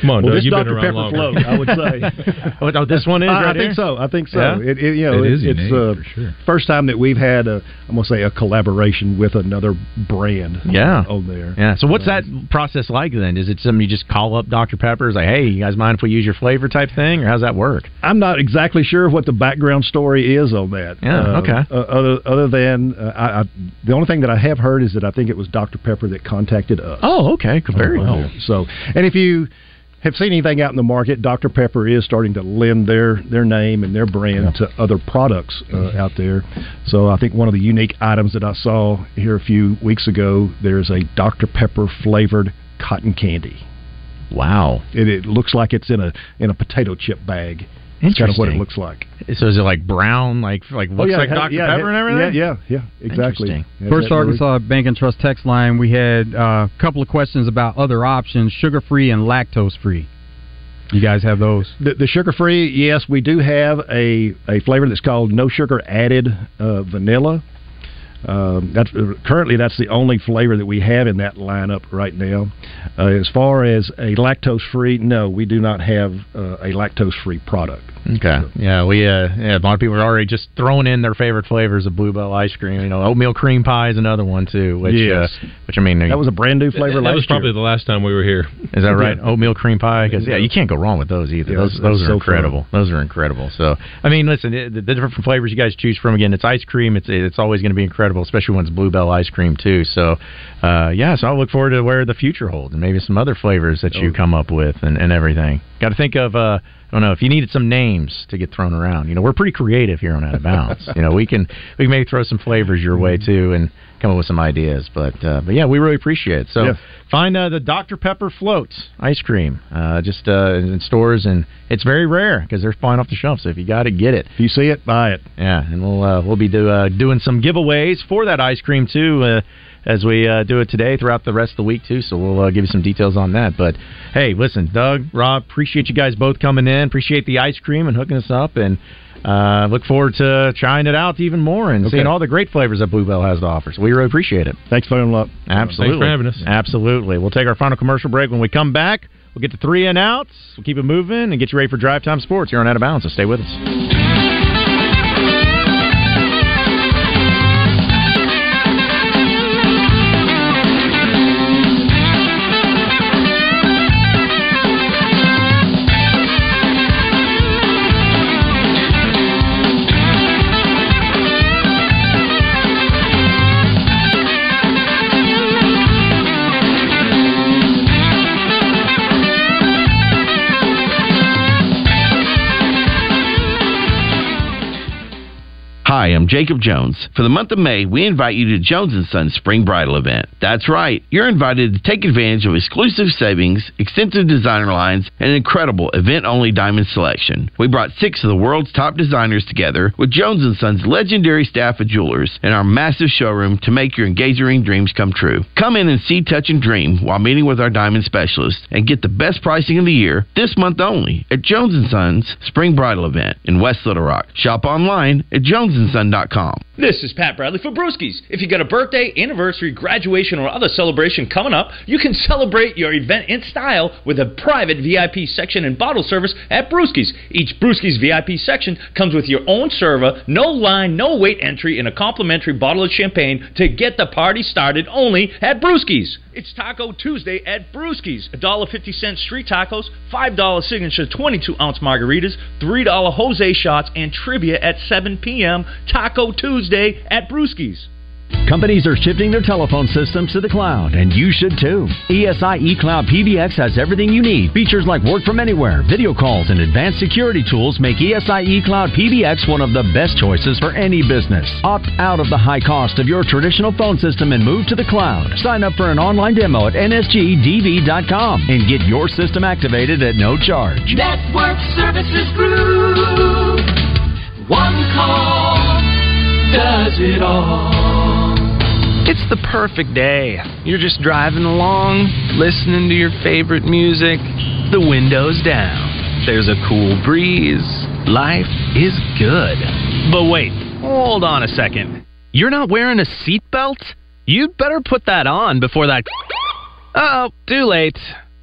Come on, Well, Doug, this you've Dr. been around Pepper longer. float, I would say. oh, oh, this one is I, right I think so. I think so. Yeah? It, it, you know, It is it's unique, uh, sure. first time that we've had a, I'm gonna say a collaboration with another brand. Yeah. on there. Yeah. So, what's Uh, that process like then? Is it something you just call up Dr. Pepper? Is like, hey, you guys mind if we use your flavor type thing, or how's that work? I'm not exactly sure what the background story is on that. Yeah, Uh, okay. uh, other other than uh, I, I, the only thing that I have heard is that I think it was Dr. Pepper that contacted us. Oh, okay. Very Uh, cool. So, and if you have seen anything out in the market, Dr. Pepper is starting to lend their their name and their brand to other products uh, out there. So, I think one of the unique items that I saw here a few weeks ago, there's a Dr. Pepper flavored cotton candy. Wow. It, it looks like it's in a in a potato chip bag. It's kind of what it looks like. So, is it like brown, like like looks like Oh, yeah, Dr. yeah, Pepper and everything? Yeah, yeah, yeah, exactly. Interesting. First that really- Arkansas Bank and Trust text line, we had uh, a couple of questions about other options, sugar free and lactose free. You guys have those? The, the sugar free, yes, we do have a, a flavor that's called no sugar added uh, vanilla. Um, that's currently that's the only flavor that we have in that lineup right now. Uh, as far as a lactose free, no, we do not have uh, a lactose free product. Okay. Yeah, we uh, yeah, a lot of people are already just throwing in their favorite flavors of Bluebell ice cream. You know, oatmeal cream pie is another one too. Which, Yes. uh, which I mean, That was a brand new flavor That last was probably year. the last time we were here. Is that right? Yeah. Oatmeal cream pie? Because yeah, you can't go wrong with those either. Yeah, those that's- those that's are so fun. incredible. Those are incredible. So I mean, listen, the, the different flavors you guys choose from. Again, it's ice cream. It's it's always going to be incredible, especially when it's Bluebell ice cream too. So uh, yeah, so I look forward to where the future holds and maybe some other flavors that you Oh. come up with and, and everything. Got to think of. Uh, I don't know if you needed some names to get thrown around. You know, we're pretty creative here on Out of Bounds. you know, we can we can maybe throw some flavors your way too and come up with some ideas. But uh, but yeah, we really appreciate it. So Yeah. find uh, the Dr Pepper float ice cream uh, just uh, in stores, and it's very rare because they're flying off the shelf. So if you got to get it. If you see it, buy it. Yeah, and we'll uh, we'll be do, uh, doing some giveaways for that ice cream too. Uh, as we uh, do it today throughout the rest of the week too, so we'll uh, give you some details on that. But hey, listen, Doug, Rob, appreciate you guys both coming in. Appreciate the ice cream and hooking us up, and uh, look forward to trying it out even more and Okay. seeing all the great flavors that Bluebell has to offer. So we really appreciate it. Thanks for up. Absolutely. Thanks for having us. Absolutely. We'll take our final commercial break. When we come back, we'll get to three and outs. We'll keep it moving and get you ready for drive time sports here on Out of Bounds. So stay with us. Hi, I'm Jacob Jones. For the month of May, we invite you to Jones & Sons Spring Bridal event. That's right. You're invited to take advantage of exclusive savings, extensive designer lines, and an incredible event-only diamond selection. We brought six of the world's top designers together with Jones & Sons legendary staff of jewelers in our massive showroom to make your engagement ring dreams come true. Come in and see, touch, and dream while meeting with our diamond specialist and get the best pricing of the year this month only at Jones & Sons Spring Bridal event in West Little Rock. Shop online at This is Pat Bradley for Brewskis. If you got a birthday, anniversary, graduation, or other celebration coming up, you can celebrate your event in style with a private VIP section and bottle service at Brewskis. Each Brewskis VIP section comes with your own server, no line, no wait entry, and a complimentary bottle of champagne to get the party started only at Brewskis. It's Taco Tuesday at Brewskis. $1.50 street tacos, $5 signature 22 ounce margaritas, $3 Jose shots, and trivia at 7 p.m. Taco Tuesday at Brewskis. Companies are shifting their telephone systems to the cloud, and you should too. ESI eCloud PBX has everything you need. Features like work from anywhere, video calls, and advanced security tools make ESI eCloud PBX one of the best choices for any business. Opt out of the high cost of your traditional phone system and move to the cloud. Sign up for an online demo at nsgdv.com and get your system activated at no charge. Network Services Group. One call does it all. It's the perfect day. You're just driving along, listening to your favorite music, the windows down. There's a cool breeze. Life is good. But wait, hold on a second. You're not wearing a seatbelt? You'd better put that on before that. Oh, too late.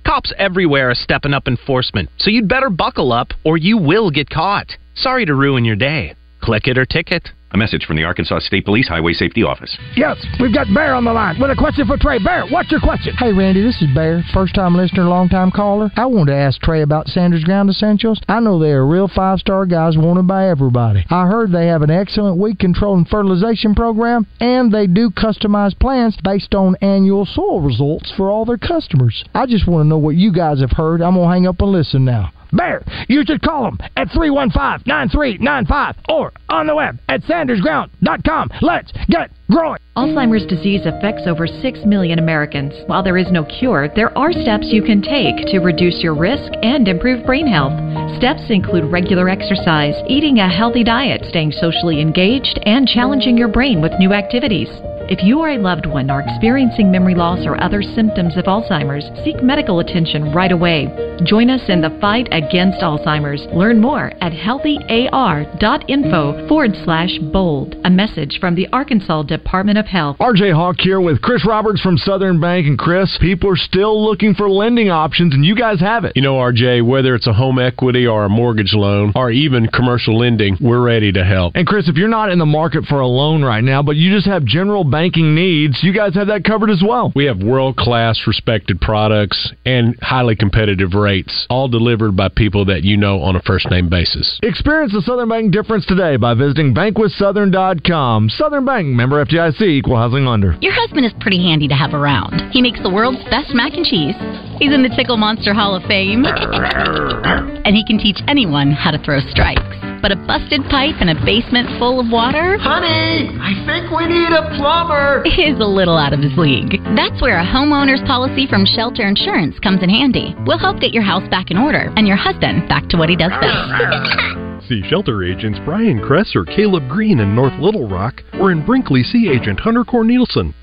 Cops everywhere are stepping up enforcement, so you'd better buckle up or you will get caught. Sorry to ruin your day. Click it or ticket. A message from the Arkansas State Police Highway Safety Office. Yes, we've got Bear on the line with a question for Trey. Bear, what's your question? Hey, Randy, this is Bear, first time listener, long time caller. I wanted to ask Trey about Sanders Ground Essentials. I know they are real five star guys wanted by everybody. I heard they have an excellent weed control and fertilization program, and they do customized plans based on annual soil results for all their customers. I just want to know what you guys have heard. I'm going to hang up and listen now. Bear, you should call them at 315-9395 or on the web at sandersground.com. Let's get growing. Alzheimer's disease affects over 6 million Americans. While there is no cure, there are steps you can take to reduce your risk and improve brain health. Steps include regular exercise, eating a healthy diet, staying socially engaged, and challenging your brain with new activities. If you or a loved one are experiencing memory loss or other symptoms of Alzheimer's, seek medical attention right away. Join us in the fight against Alzheimer's. Learn more at healthyar.info forward slash bold. A message from the Arkansas Department of Health. RJ Hawk here with Chris Roberts from Southern Bank. And Chris, people are still looking for lending options, and you guys have it. You know, RJ, whether it's a home equity or a mortgage loan or even commercial lending, we're ready to help. And Chris, if you're not in the market for a loan right now, but you just have general banking needs, you guys have that covered as well. We have world class respected products and highly competitive rates, all delivered by people that you know on a first name basis. Experience the Southern Bank difference today by visiting bankwithsouthern.com. Southern Bank, member FDIC, equal housing lender. Your husband is pretty handy to have around. He makes the world's best mac and cheese. He's in the Tickle Monster Hall of Fame. and he can teach anyone how to throw strikes. But a busted pipe and a basement full of water? Honey, I think we need a plumber. Is a little out of his league. That's where a homeowner's policy from Shelter Insurance comes in handy. We'll help get your house back in order and your husband back to what he does best. See shelter agents Brian Kress or Caleb Green in North Little Rock, or in Brinkley, see agent Hunter Cornelison.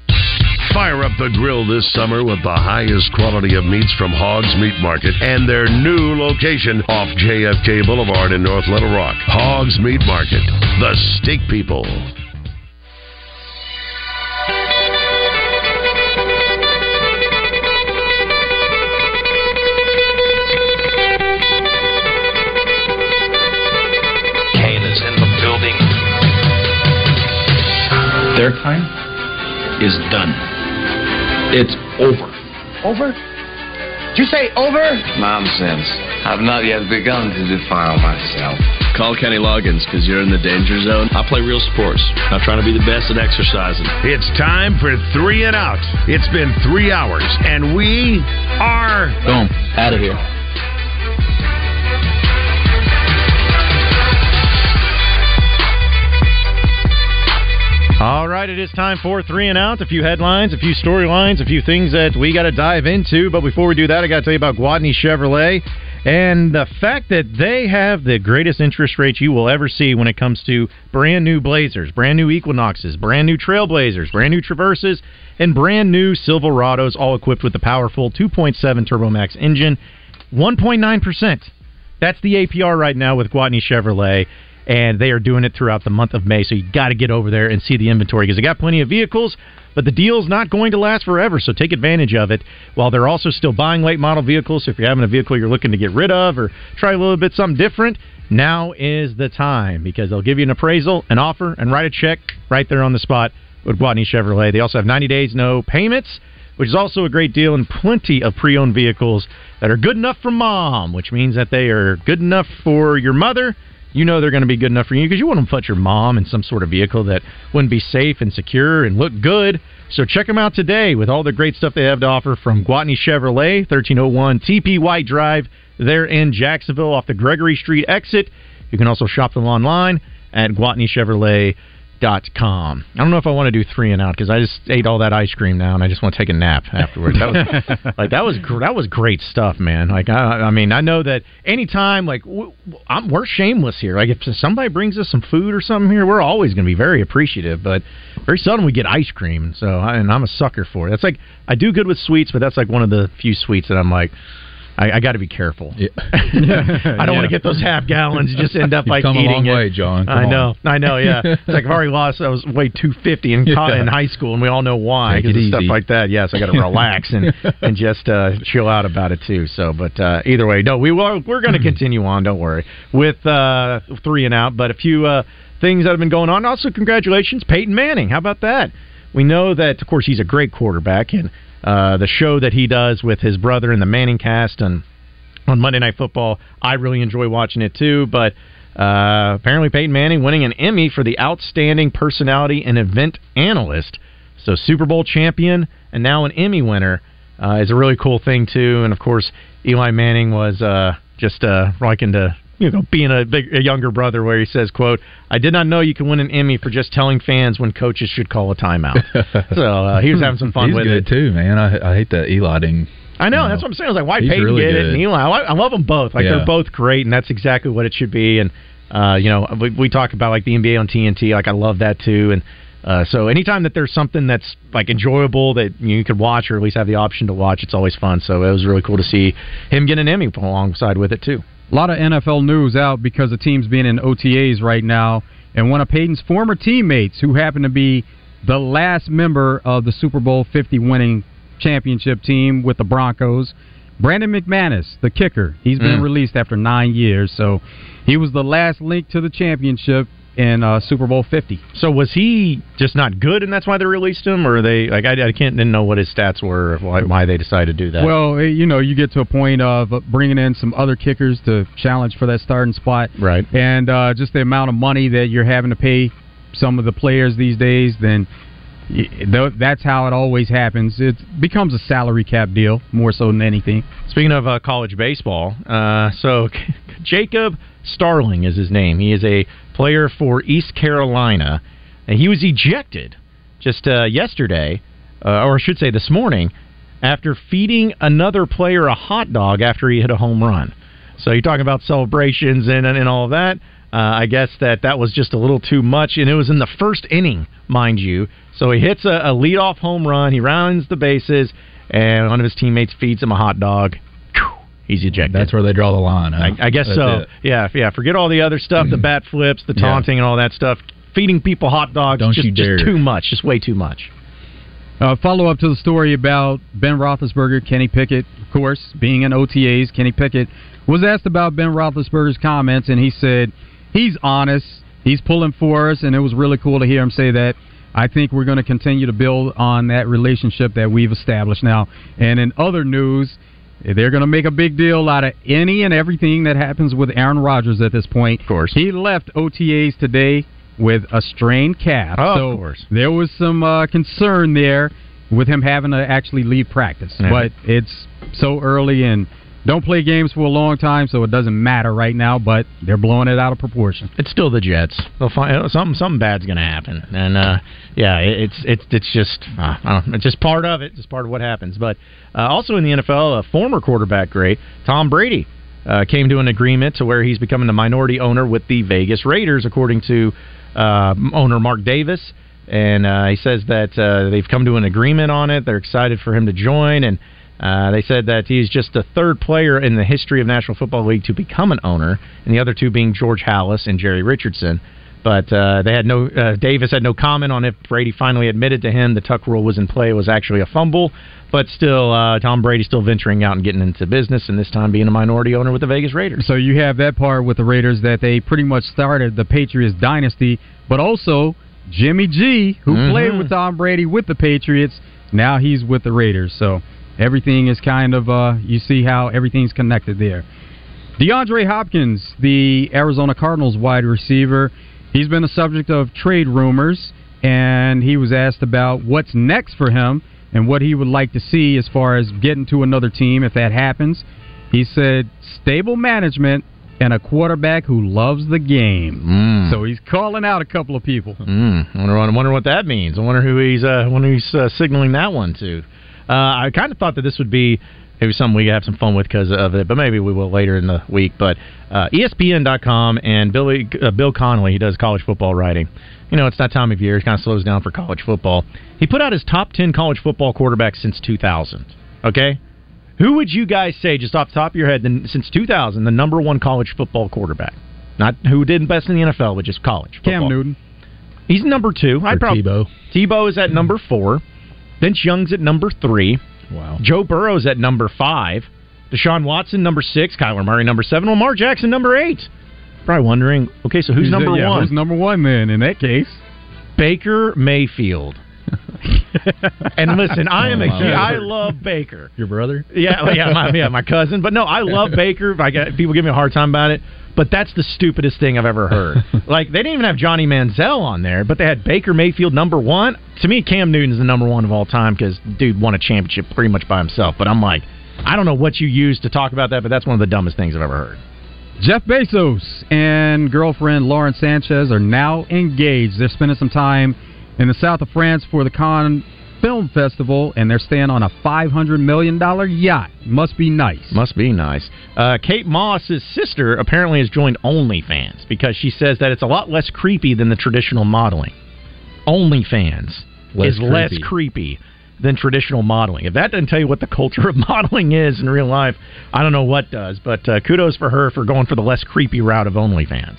Fire up the grill this summer with the highest quality of meats from Hogs Meat Market and their new location off JFK Boulevard in North Little Rock. Hogs Meat Market, the steak people. Kane is in the building. Their time is done. It's over. Over? Did you say over? Nonsense. I've not yet begun to defile myself. Call Kenny Loggins because you're in the danger zone. I play real sports. I'm trying to be the best at exercising. It's time for three and out. It's been three hours, and we are. Boom. Out of here. All right, it is time for three and out. A few headlines, a few storylines, a few things that we got to dive into. But before we do that, I got to tell you about Gwatney Chevrolet and the fact that they have the greatest interest rates you will ever see when it comes to brand new Blazers, brand new Equinoxes, brand new Trailblazers, brand new Traverses, and brand new Silverados, all equipped with the powerful 2.7 TurboMax engine, 1.9 percent. That's the APR right now with Gwatney Chevrolet and they are doing it throughout the month of May. So you got to get over there and see the inventory because they got plenty of vehicles, but the deal's not going to last forever. So take advantage of it while they're also still buying late model vehicles. So if you're having a vehicle you're looking to get rid of or try a little bit something different, now is the time because they'll give you an appraisal, an offer, and write a check right there on the spot with Gwatney Chevrolet. They also have 90 days no payments which is also a great deal, and plenty of pre owned vehicles that are good enough for mom, which means that they are good enough for your mother you know they're going to be good enough for you because you wouldn't put your mom in some sort of vehicle that wouldn't be safe and secure and look good. So check them out today with all the great stuff they have to offer from Gwatney Chevrolet, 1301 TP White Drive, there in Jacksonville off the Gregory Street exit. You can also shop them online at Guatney Com. I don't know if I want to do three and out because I just ate all that ice cream now and I just want to take a nap afterwards. That was like that was gr- that was great stuff, man. Like I, I mean, I know that anytime like w- I'm, we're shameless here. Like if somebody brings us some food or something here, we're always going to be very appreciative. But very seldom we get ice cream, so I, and I'm a sucker for it. That's like I do good with sweets, but that's like one of the few sweets that I'm like. I, I got to be careful. Yeah. I don't want to get those half gallons. You just end up You've like come eating a long it. way, John. Come I on. know. I know. Yeah. It's like I've already lost. I was weighed two fifty in co- Yeah. in high school, and we all know why because stuff like that. Yes, I got to relax and and just uh, chill out about it too. So, but uh, either way, no, we will. We're going to continue on. Don't worry with uh, three and out, but a few uh, things that have been going on. Also, congratulations, Peyton Manning. How about that? We know that, of course, he's a great quarterback, and uh, the show that he does with his brother in the Manning cast and on Monday Night Football. I really enjoy watching it too. But uh, apparently, Peyton Manning winning an Emmy for the Outstanding Personality and Event Analyst. So, Super Bowl champion and now an Emmy winner uh, is a really cool thing too. And of course, Eli Manning was uh, just uh, likened to you know being a big a younger brother, where he says, "quote I did not know you can win an Emmy for just telling fans when coaches should call a timeout." so uh, he was having some fun He's with good it. too, man. I, I hate that Eli ding. I know, that's what I'm saying. I was like, why Peyton really get it and Eli? I, I love them both. Like Yeah. they're both great, and that's exactly what it should be. And uh, you know, we, we talk about like the NBA on TNT. Like I love that too. And uh, so anytime that there's something that's like enjoyable that you could watch or at least have the option to watch, it's always fun. So it was really cool to see him get an Emmy alongside with it too. A lot of NFL news out because the team's being in OTAs right now, and one of Peyton's former teammates, who happened to be the last member of the Super Bowl 50 winning championship team with the Broncos, Brandon McManus, the kicker, he's been Mm. released after nine years, so he was the last link to the championship in uh, Super Bowl 50. So was he just not good, and that's why they released him, or they like I, I can't didn't know what his stats were, or why, why they decided to do that. Well, eh, you know, you get to a point of bringing in some other kickers to challenge for that starting spot, right? And uh, just the amount of money that you're having to pay some of the players these days, then that's how it always happens. It becomes a salary cap deal more so than anything. Speaking of uh, college baseball, uh, so Jacob Starling is his name. He is a player for East Carolina, and he was ejected just uh, yesterday, uh, or I should say this morning, after feeding another player a hot dog after he hit a home run. So you're talking about celebrations and and all of that. Uh, I guess that that was just a little too much, and it was in the first inning, mind you. So he hits a, a leadoff home run. He rounds the bases, and one of his teammates feeds him a hot dog. He's ejected. That's where they draw the line. Huh? I, I guess That's so. it. Yeah, yeah. Forget all the other stuff, the bat flips, the Yeah. taunting, and all that stuff. Feeding people hot dogs, Don't just, you dare. just too much, just way too much. Uh, follow up to the story about Ben Roethlisberger, Kenny Pickett, of course, being in OTAs. Kenny Pickett was asked about Ben Roethlisberger's comments, and he said he's honest, he's pulling for us, and it was really cool to hear him say that. I think we're going to continue to build on that relationship that we've established now. And in other news, they're going to make a big deal out of any and everything that happens with Aaron Rodgers at this point. Of course, he left OTAs today with a strained calf. Oh, so of course. there was some uh, concern there with him having to actually leave practice. Yeah. But it's so early, and don't play games for a long time, so it doesn't matter right now. But they're blowing it out of proportion. It's still the Jets. They'll find something. Something bad's going to happen, and uh, yeah, it's it's it's just uh, I don't know, it's just part of it. It's part of what happens. But uh, also in the NFL, a former quarterback great Tom Brady uh, came to an agreement to where he's becoming the minority owner with the Vegas Raiders, according to uh, owner Mark Davis. And uh, he says that uh, they've come to an agreement on it. They're excited for him to join, and uh, they said that he's just the third player in the history of National Football League to become an owner, and the other two being George Halas and Jerry Richardson. But uh, they had no. Uh, Davis had no comment on if Brady finally admitted to him the Tuck rule was in play. It was actually a fumble, but still, uh, Tom Brady still venturing out and getting into business, and this time being a minority owner with the Vegas Raiders. So you have that part with the Raiders that they pretty much started the Patriots dynasty, but also Jimmy G, who Mhm. played with Tom Brady with the Patriots, now he's with the Raiders. So everything is kind of uh, you see how everything's connected there. DeAndre Hopkins, the Arizona Cardinals wide receiver, he's been the subject of trade rumors, and he was asked about what's next for him and what he would like to see as far as getting to another team if that happens. He said stable management and a quarterback who loves the game. So he's calling out a couple of people. Mm, I wonder, I wonder what that means. I wonder who he's, uh, wonder uh, signaling that one to. Uh, I kind of thought that this would be maybe something we could have some fun with because of it, but maybe we will later in the week. But uh, ESPN.com and Billy uh, Bill Connolly, he does college football writing. You know, it's that time of year; it kind of slows down for college football. He put out his top ten college football quarterbacks since 2000. Okay, who would you guys say, just off the top of your head, then since 2000, the number one college football quarterback? Not who did best in the NFL, but just college. Cam. Newton. He's number two. I'd probably Tebow. Tebow is at number four. Vince Young's at number three. Wow. Joe Burrow's at number five. Deshaun Watson number six. Kyler Murray number seven. Lamar Jackson number eight. Probably wondering, okay, so who's Who's number yeah, one? Who's number one then in that case? Baker Mayfield. and listen, I am a I love Baker. Your brother? Yeah, yeah, my, yeah, my cousin. But no, I love Baker. I get people give me a hard time about it, but that's the stupidest thing I've ever heard. like they didn't even have Johnny Manziel on there, but they had Baker Mayfield number one. To me, Cam Newton's the number one of all time because dude won a championship pretty much by himself. But I'm like, I don't know what you use to talk about that, but that's one of the dumbest things I've ever heard. Jeff Bezos and girlfriend Lauren Sanchez are now engaged. They're spending some time in the south of France for the Cannes Film Festival, and they're staying on a $500 million yacht. Must be nice. Must be nice. Uh, Kate Moss's sister apparently has joined OnlyFans because she says that it's a lot less creepy than the traditional modeling. OnlyFans Less is less creepy. creepy than traditional modeling. If that doesn't tell you what the culture of modeling is in real life, I don't know what does. But uh, kudos for her for going for the less creepy route of OnlyFans.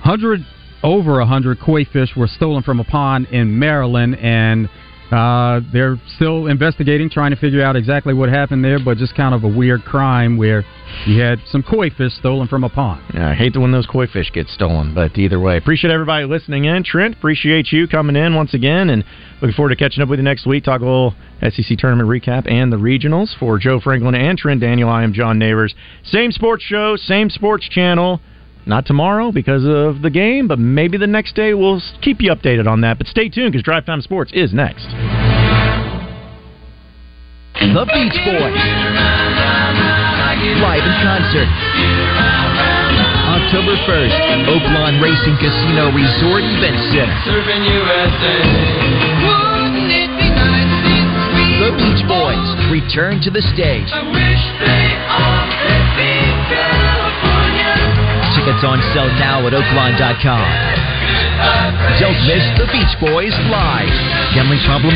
Hundred over a hundred koi fish were stolen from a pond in Maryland, and uh, they're still investigating, trying to figure out exactly what happened there. But just kind of a weird crime where you had some koi fish stolen from a pond. Yeah, I hate when those koi fish get stolen, but either way, appreciate everybody listening in. Trent, appreciate you coming in once again, and looking forward to catching up with you next week. Talk a little SEC tournament recap and the regionals for Joe Franklin and Trent Daniel. I am John Neighbors. Same sports show, same sports channel. Not tomorrow because of the game, but maybe the next day we'll keep you updated on that. But stay tuned because Drive Time Sports is next. The Beach Boys. Live in concert. October 1st, Oaklawn Racing Casino Resort Event Center. Serving USA. Wouldn't it be nice The Beach Boys return to the stage. Tickets on sale now at oaklawn.com. Don't miss The Beach Boys live. Gambling problem?